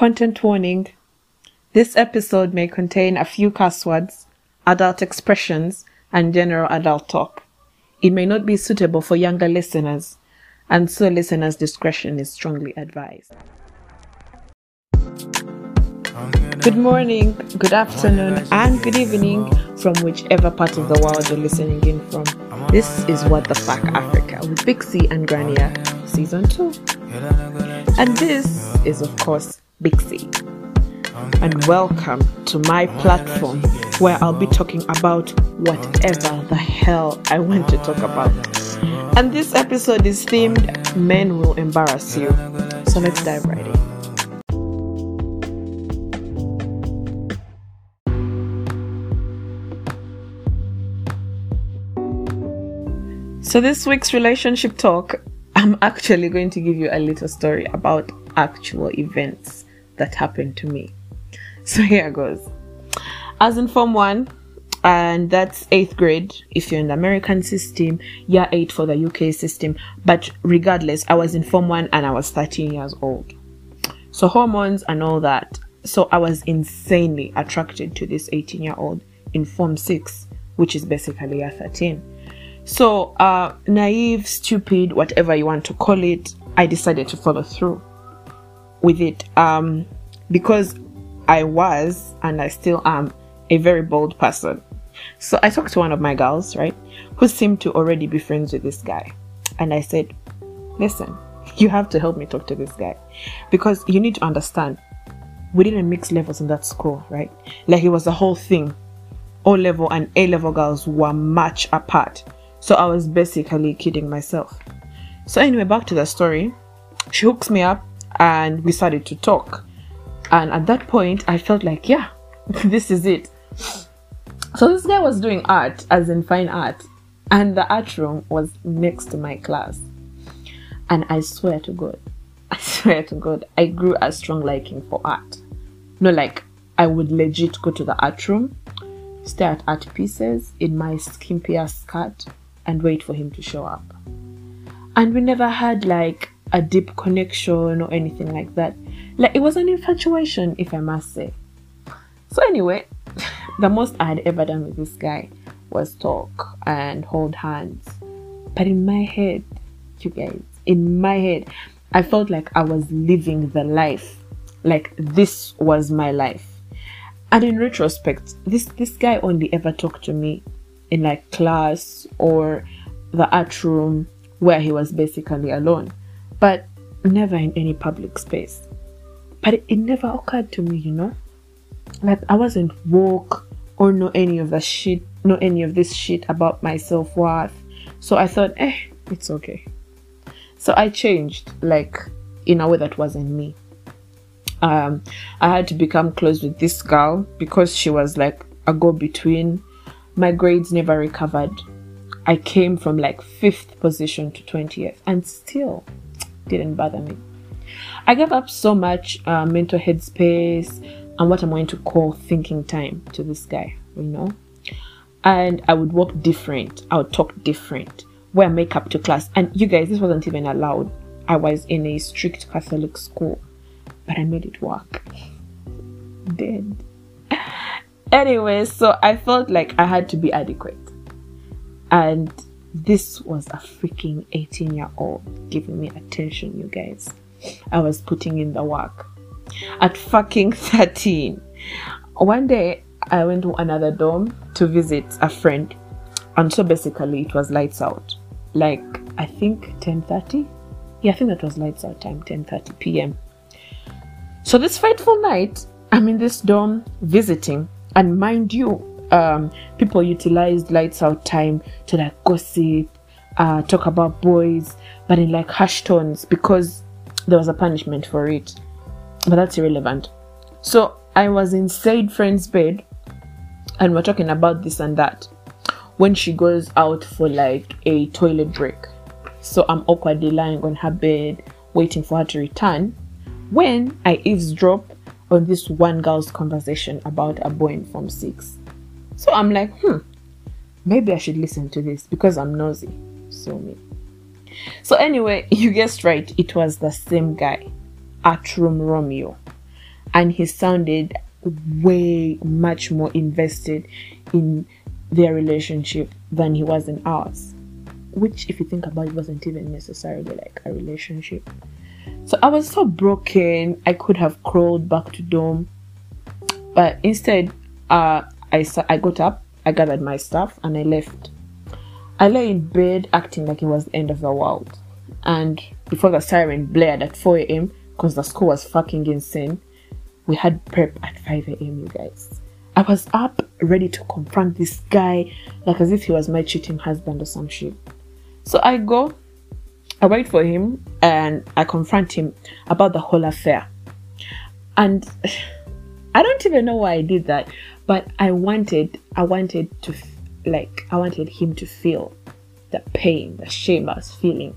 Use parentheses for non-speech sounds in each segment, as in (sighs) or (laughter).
Content warning. This episode may contain a few cuss words, adult expressions, and general adult talk. It may not be suitable for younger listeners, and so listeners' discretion is strongly advised. Good morning, good afternoon, and good evening from whichever part of the world you're listening in from. This is What the Fuck Africa with C and Grania, Season 2. And this is, of course, Big C. And welcome to my platform where I'll be talking about whatever the hell I want to talk about. And this episode is themed Men Will Embarrass You. So let's dive right in. So, this week's relationship talk, I'm actually going to give you a little story about actual events that happened to me. (laughs) So, here goes. I was in Form 1, and that's eighth grade if you're in the American system, year 8 for the UK system. But regardless, I was in Form 1 and I was 13 years old. So, hormones and all that. So, I was insanely attracted to this 18 year old in Form 6, which is basically year 13. So, uh, naive, stupid, whatever you want to call it, I decided to follow through with it um, because I was and I still am a very bold person. So, I talked to one of my girls, right, who seemed to already be friends with this guy. And I said, Listen, you have to help me talk to this guy because you need to understand we didn't mix levels in that school, right? Like it was a whole thing. O level and A level girls were much apart. So I was basically kidding myself. So, anyway, back to the story. She hooks me up and we started to talk. And at that point, I felt like, yeah, (laughs) this is it. So, this guy was doing art, as in fine art, and the art room was next to my class. And I swear to God, (laughs) I swear to God, I grew a strong liking for art. No, like, I would legit go to the art room, stare at art pieces in my skimpier skirt, and wait for him to show up. And we never had like a deep connection or anything like that. Like it was an infatuation, if I must say. So, anyway, (laughs) the most I had ever done with this guy was talk and hold hands. But in my head, you guys, in my head, I felt like I was living the life. Like this was my life. And in retrospect, this this guy only ever talked to me in like class or the art room where he was basically alone, but never in any public space. But it, it never occurred to me, you know, like I wasn't woke or know any of the shit, know any of this shit about my self worth. So I thought, eh, it's okay. So I changed, like in a way that wasn't me. Um, I had to become close with this girl because she was like a go between my grades never recovered. I came from like fifth position to 20th and still didn't bother me. I gave up so much uh, mental headspace and what I'm going to call thinking time to this guy, you know. And I would walk different, I would talk different, wear makeup to class. And you guys, this wasn't even allowed. I was in a strict Catholic school, but I made it work. (laughs) Dead. (laughs) Anyway, so I felt like I had to be adequate. And this was a freaking 18 year old giving me attention, you guys. I was putting in the work. At fucking 13. One day, I went to another dorm to visit a friend. And so basically, it was lights out. Like, I think 10.30? Yeah, I think that was lights out time, 10.30 p.m. So this fateful night, I'm in this dorm visiting and mind you, um, people utilized lights out time to like gossip, uh, talk about boys, but in like harsh tones because there was a punishment for it. But that's irrelevant. So I was inside friend's bed and we're talking about this and that when she goes out for like a toilet break. So I'm awkwardly lying on her bed waiting for her to return when I eavesdrop on this one girl's conversation about a boy in Form 6. So I'm like, hmm, maybe I should listen to this because I'm nosy. So me. So anyway, (laughs) you guessed right, it was the same guy, art room Romeo. and he sounded way much more invested in their relationship than he was in ours. Which, if you think about it, wasn't even necessarily like a relationship. So I was so broken. I could have crawled back to dorm, but instead, uh, I I got up, I gathered my stuff, and I left. I lay in bed acting like it was the end of the world. And before the siren blared at 4 a.m., because the school was fucking insane, we had prep at 5 a.m., you guys. I was up ready to confront this guy like as if he was my cheating husband or some shit. So I go, I wait for him, and I confront him about the whole affair. And (sighs) I don't even know why I did that, but I wanted, I wanted to, like, I wanted him to feel the pain, the shame I was feeling.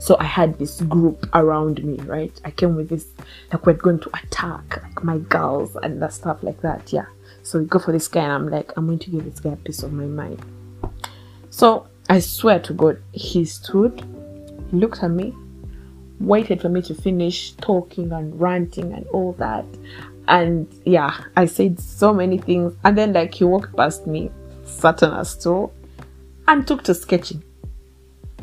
So I had this group around me, right? I came with this, like, we're going to attack, like, my girls and that stuff like that, yeah. So we go for this guy, and I'm like, I'm going to give this guy a piece of my mind. So I swear to God, he stood, he looked at me, waited for me to finish talking and ranting and all that. And yeah, I said so many things. And then, like, he walked past me, sat on a stool, and took to sketching.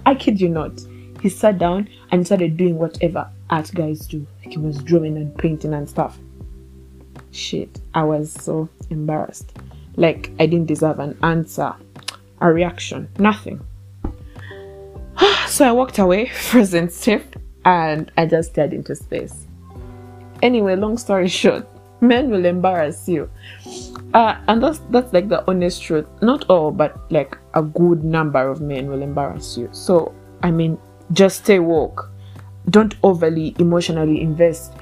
I kid you not. He sat down and started doing whatever art guys do. Like he was drawing and painting and stuff. Shit, I was so embarrassed. Like I didn't deserve an answer, a reaction, nothing. (sighs) so I walked away, (laughs) frozen stiff, and I just stared into space. Anyway, long story (laughs) short, men will embarrass you. Uh, and that's that's like the honest truth. Not all, but like a good number of men will embarrass you. So I mean, just stay woke. Don't overly emotionally invest.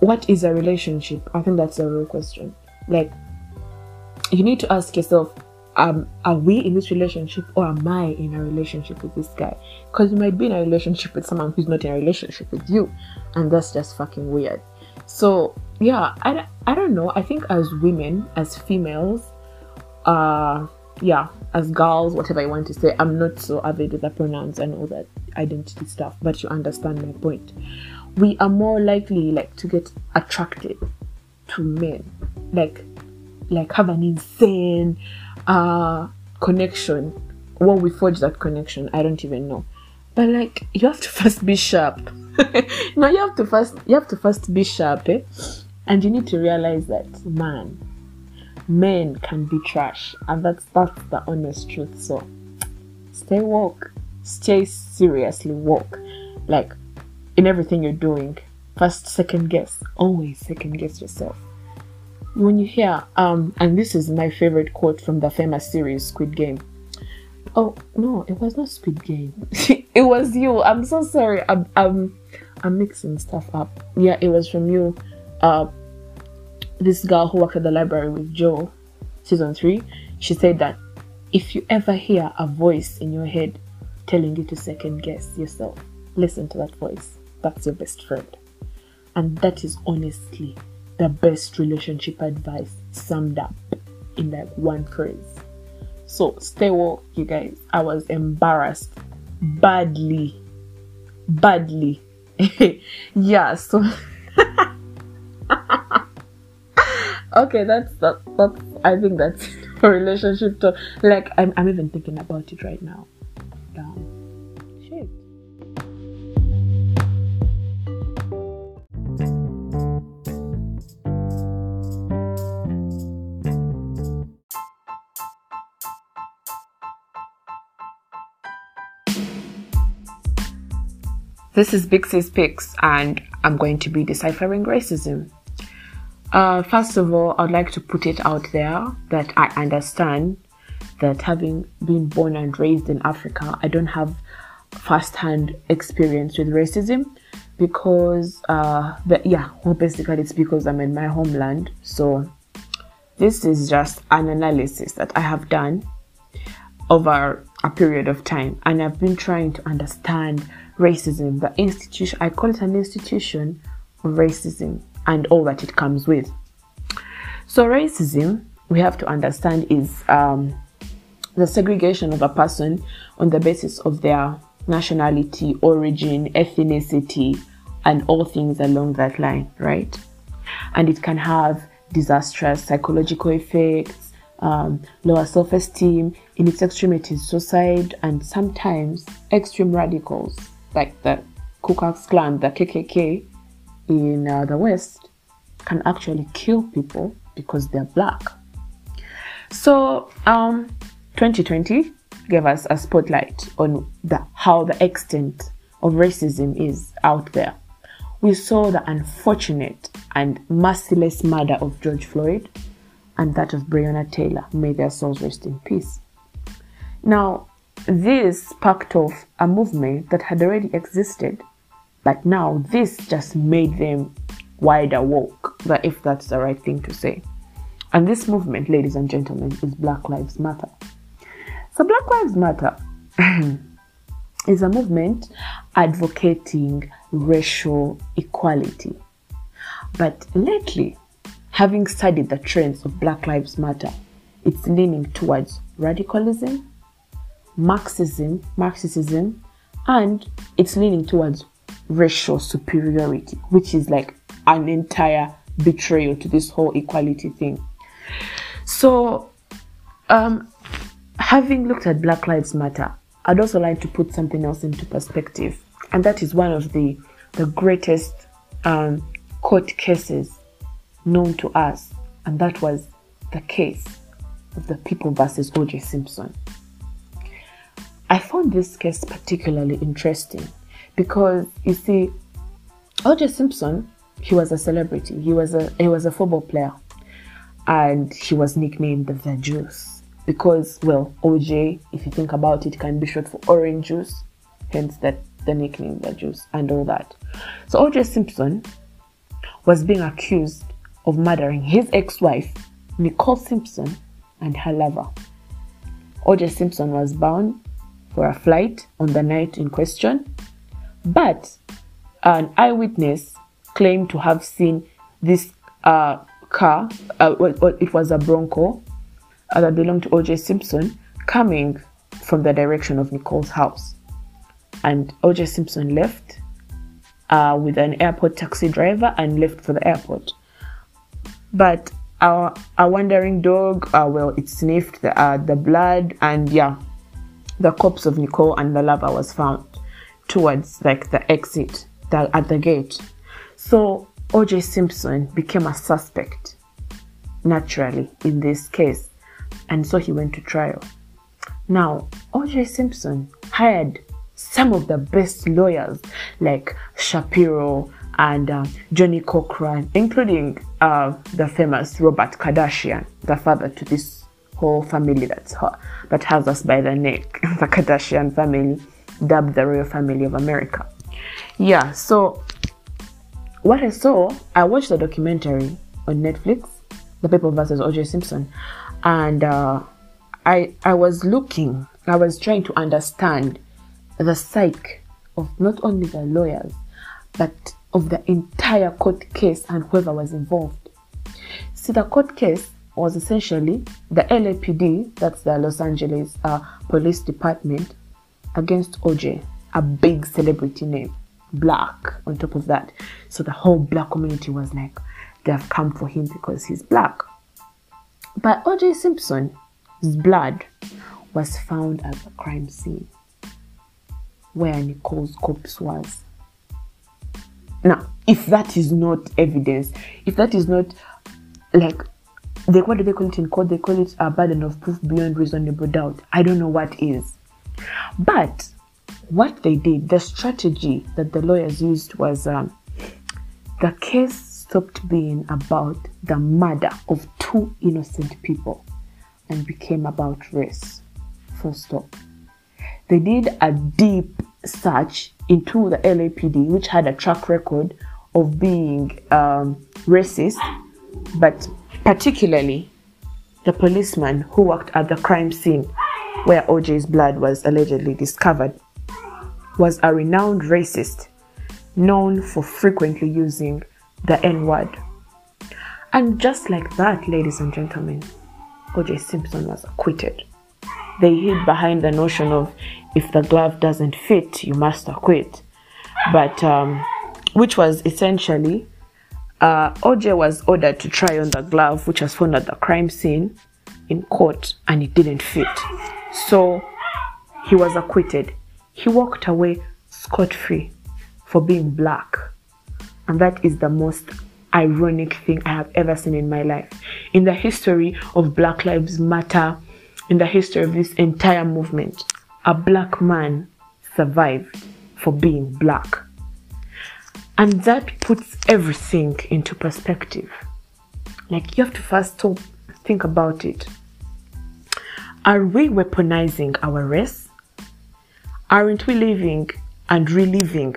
What is a relationship? I think that's a real question. Like, you need to ask yourself, um, are we in this relationship or am I in a relationship with this guy? Because you might be in a relationship with someone who's not in a relationship with you, and that's just fucking weird. So, yeah, I, I don't know. I think as women, as females, uh, yeah, as girls, whatever you want to say, I'm not so avid with the pronouns and all that identity stuff, but you understand my point. We are more likely like to get attracted to men, like like have an insane uh connection. When we forge that connection, I don't even know. But like you have to first be sharp. (laughs) no, you have to first you have to first be sharp, eh? And you need to realize that man, men can be trash, and that's that's the honest truth. So stay woke stay seriously woke like in everything you're doing first second guess always second guess yourself when you hear um and this is my favorite quote from the famous series squid game oh no it was not squid game (laughs) it was you i'm so sorry i'm i'm i'm mixing stuff up yeah it was from you uh this girl who worked at the library with joe season three she said that if you ever hear a voice in your head telling you to second guess yourself. Listen to that voice. That's your best friend. And that is honestly the best relationship advice summed up in like one phrase. So stay woke, you guys. I was embarrassed badly. Badly. (laughs) yeah, so (laughs) okay, that's that that's I think that's (laughs) relationship talk. Like I'm I'm even thinking about it right now This is Big C's Picks, and I'm going to be deciphering racism. Uh, first of all, I'd like to put it out there that I understand that having been born and raised in Africa, I don't have first-hand experience with racism because, uh, but yeah, well, basically it's because I'm in my homeland. So this is just an analysis that I have done over a period of time, and I've been trying to understand racism, the institution. I call it an institution of racism and all that it comes with. So racism, we have to understand, is um, the segregation of a person on the basis of their nationality, origin, ethnicity, and all things along that line, right? and it can have disastrous psychological effects, um, lower self esteem, in its extremities, suicide, and sometimes extreme radicals like the Ku Klux Klan, the KKK in uh, the West, can actually kill people because they're black. So, um, 2020 gave us a spotlight on the, how the extent of racism is out there. We saw the unfortunate and merciless murder of George Floyd and that of Breonna Taylor. May their souls rest in peace. Now, this sparked off a movement that had already existed, but now this just made them wider woke, if that's the right thing to say. And this movement, ladies and gentlemen, is Black Lives Matter. So, Black Lives Matter (clears throat) is a movement advocating racial equality. But lately, having studied the trends of Black Lives Matter, it's leaning towards radicalism, Marxism, Marxism, and it's leaning towards racial superiority, which is like an entire betrayal to this whole equality thing. So, um, having looked at Black Lives Matter, I'd also like to put something else into perspective, and that is one of the the greatest um, court cases known to us, and that was the case of the People versus O.J. Simpson. I found this case particularly interesting because you see, O.J. Simpson, he was a celebrity. He was a he was a football player, and he was nicknamed the Juice because, well, OJ, if you think about it, can be short for orange juice, hence that the nickname the juice and all that. So OJ Simpson was being accused of murdering his ex-wife, Nicole Simpson, and her lover. OJ Simpson was bound for a flight on the night in question, but an eyewitness claimed to have seen this uh, car, uh, it was a Bronco, uh, that belonged to OJ Simpson coming from the direction of Nicole's house. And OJ Simpson left uh, with an airport taxi driver and left for the airport. But our, our wandering dog, uh, well, it sniffed the, uh, the blood, and yeah, the corpse of Nicole and the lover was found towards like the exit the, at the gate. So OJ Simpson became a suspect naturally in this case and so he went to trial. Now, O.J. Simpson hired some of the best lawyers like Shapiro and uh, Johnnie Cochran, including uh, the famous Robert Kardashian, the father to this whole family that's that has us by the neck, (laughs) the Kardashian family, dubbed the royal family of America. Yeah, so what I saw, I watched the documentary on Netflix, The People versus O.J. Simpson, and uh, I I was looking, I was trying to understand the psyche of not only the lawyers, but of the entire court case and whoever was involved. See, the court case was essentially the LAPD, that's the Los Angeles uh, Police Department, against OJ, a big celebrity name, black on top of that. So the whole black community was like, they have come for him because he's black. But O.J. Simpson's blood was found at the crime scene where Nicole's corpse was. Now, if that is not evidence, if that is not like they what do they call it in court? They call it a burden of proof beyond reasonable doubt. I don't know what is. But what they did, the strategy that the lawyers used was um, the case stopped being about the murder of two innocent people and became about race. Full stop. They did a deep search into the LAPD, which had a track record of being um, racist, but particularly the policeman who worked at the crime scene where OJ's blood was allegedly discovered was a renowned racist known for frequently using the N word. And just like that, ladies and gentlemen, OJ Simpson was acquitted. They hid behind the notion of if the glove doesn't fit, you must acquit. But, um, which was essentially uh, OJ was ordered to try on the glove which was found at the crime scene in court and it didn't fit. So he was acquitted. He walked away scot free for being black. And that is the most ironic thing I have ever seen in my life. In the history of Black Lives Matter, in the history of this entire movement, a black man survived for being black. And that puts everything into perspective. Like, you have to first think about it. Are we weaponizing our race? Aren't we living and reliving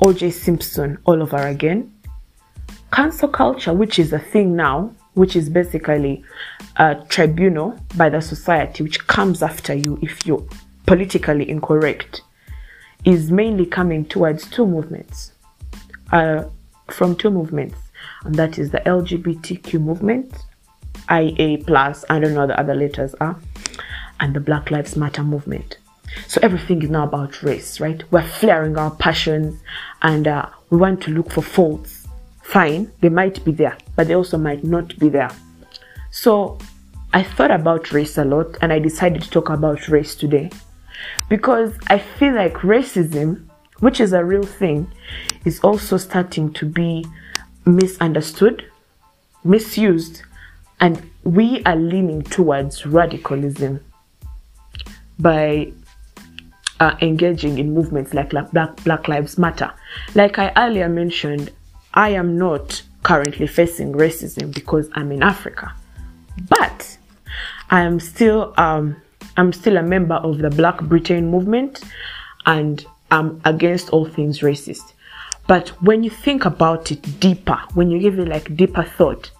OJ Simpson all over again? Cancel culture, which is a thing now, which is basically a tribunal by the society which comes after you if you're politically incorrect, is mainly coming towards two movements. From two movements, and that is the LGBTQ movement, IA plus, I don't know the other letters are, and the Black Lives Matter movement. So everything is now about race, right? We're flaring our passions and uh, we want to look for faults fine, they might be there, but they also might not be there. So I thought about race a lot and I decided to talk about race today because I feel like racism, which is a real thing, is also starting to be misunderstood, misused, and we are leaning towards radicalism by uh, engaging in movements like Black, Black Lives Matter. Like I earlier mentioned, I am not currently facing racism because I'm in Africa, but I am still um, I'm still a member of the Black Britain movement, and I'm against all things racist. But when you think about it deeper, when you give it like deeper thought,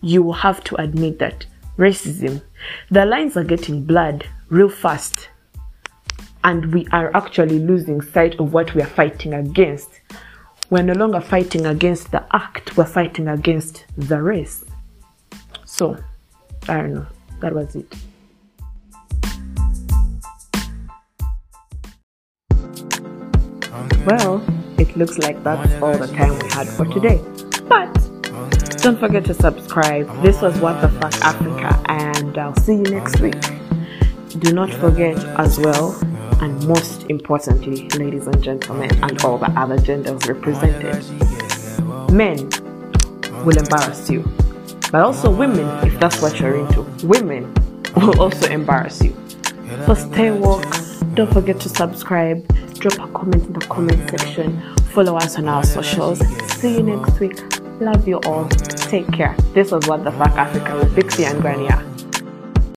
you will have to admit that racism, the lines are getting blurred real fast, and we are actually losing sight of what we are fighting against we're no longer fighting against the act, we're fighting against the race. So, I don't know. That was it. Well, it looks like that's all the time we had for today. But don't forget to subscribe. This was What the Fuck Africa, and I'll see you next week. Do not forget as well and most importantly, ladies and gentlemen, and all the other genders represented, men will embarrass you. But also women, if that's what you're into, women will also embarrass you. So stay woke. Don't forget to subscribe. Drop a comment in the comment section. Follow us on our socials. See you next week. Love you all. Take care. This was What the Fuck Africa with Big C and Grania.